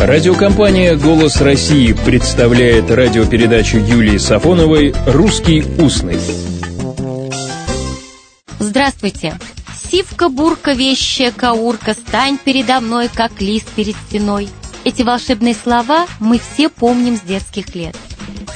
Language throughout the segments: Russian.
Радиокомпания «Голос России» представляет радиопередачу Юлии Сафоновой «Русский устный». Здравствуйте! Сивка, бурка, вещая, каурка, стань передо мной, как лист перед стеной. Эти волшебные слова мы все помним с детских лет.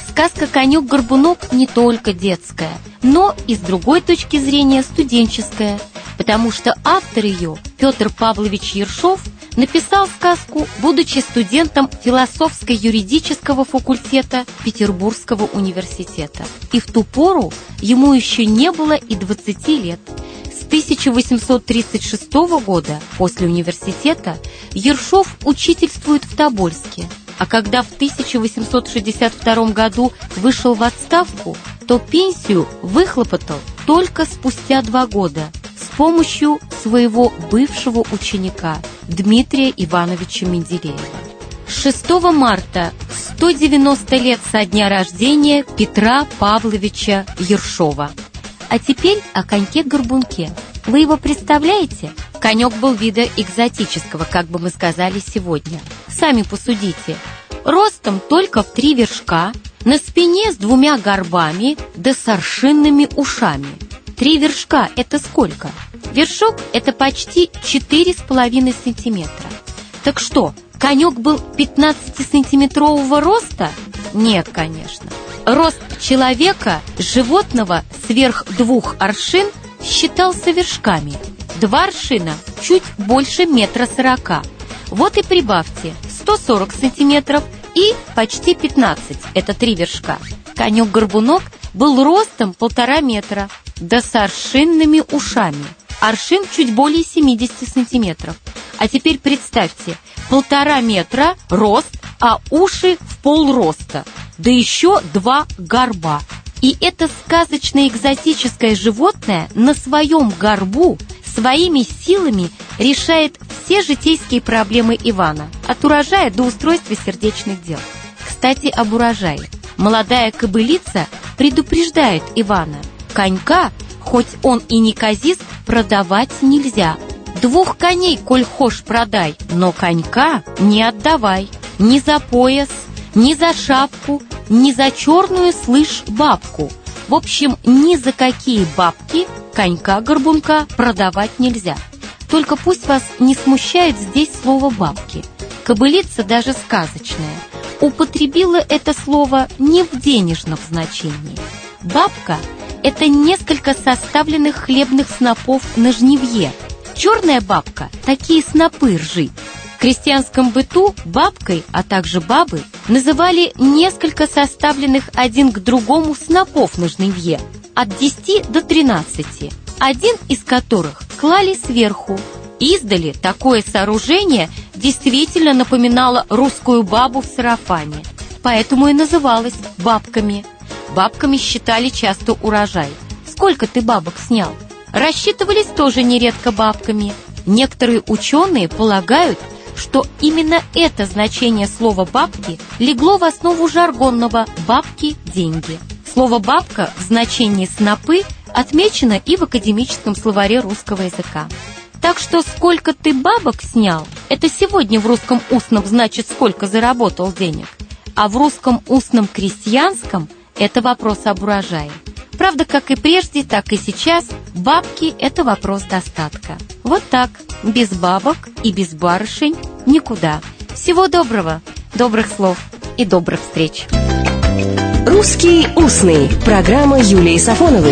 Сказка «Конек-горбунок» не только детская, но и с другой точки зрения студенческая, потому что автор ее, Петр Павлович Ершов, написал сказку, будучи студентом философско-юридического факультета Петербургского университета. И в ту пору ему еще не было и 20 лет. С 1836 года, после университета, Ершов учительствует в Тобольске – а когда в 1862 году вышел в отставку, то пенсию выхлопотал только спустя два года помощью своего бывшего ученика Дмитрия Ивановича Менделеева. 6 марта 190 лет со дня рождения Петра Павловича Ершова. А теперь о коньке-горбунке. Вы его представляете? Конек был вида экзотического, как бы мы сказали сегодня. Сами посудите. Ростом только в три вершка, на спине с двумя горбами да с ушами. Три вершка – это сколько? Вершок – это почти 4,5 сантиметра. Так что, конек был 15-сантиметрового роста? Нет, конечно. Рост человека, животного сверх двух аршин считался вершками – Два аршина чуть больше метра сорока. Вот и прибавьте 140 сантиметров и почти 15, это три вершка. Конек-горбунок был ростом полтора метра, да с аршинными ушами. Аршин чуть более 70 сантиметров. А теперь представьте, полтора метра рост, а уши в полроста, да еще два горба. И это сказочное экзотическое животное на своем горбу своими силами решает все житейские проблемы Ивана, от урожая до устройства сердечных дел. Кстати, об урожае. Молодая кобылица предупреждает Ивана, конька, хоть он и не казист, продавать нельзя. Двух коней, коль хошь, продай, но конька не отдавай. Ни за пояс, ни за шапку, ни за черную, слышь, бабку. В общем, ни за какие бабки конька-горбунка продавать нельзя. Только пусть вас не смущает здесь слово «бабки». Кобылица даже сказочная. Употребила это слово не в денежном значении. Бабка – это несколько составленных хлебных снопов на жнивье. Черная бабка – такие снопы ржи. В крестьянском быту бабкой, а также бабы, называли несколько составленных один к другому снопов на жнивье – от 10 до 13, один из которых клали сверху. Издали такое сооружение действительно напоминало русскую бабу в сарафане, поэтому и называлось бабками. Бабками считали часто урожай. Сколько ты бабок снял? Рассчитывались тоже нередко бабками. Некоторые ученые полагают, что именно это значение слова «бабки» легло в основу жаргонного «бабки – деньги». Слово «бабка» в значении «снопы» отмечено и в академическом словаре русского языка. Так что сколько ты бабок снял, это сегодня в русском устном значит сколько заработал денег, а в русском устном крестьянском это вопрос об урожае. Правда, как и прежде, так и сейчас бабки – это вопрос достатка. Вот так, без бабок и без барышень никуда. Всего доброго, добрых слов и добрых встреч! «Русский устный» – программа Юлии Сафоновой.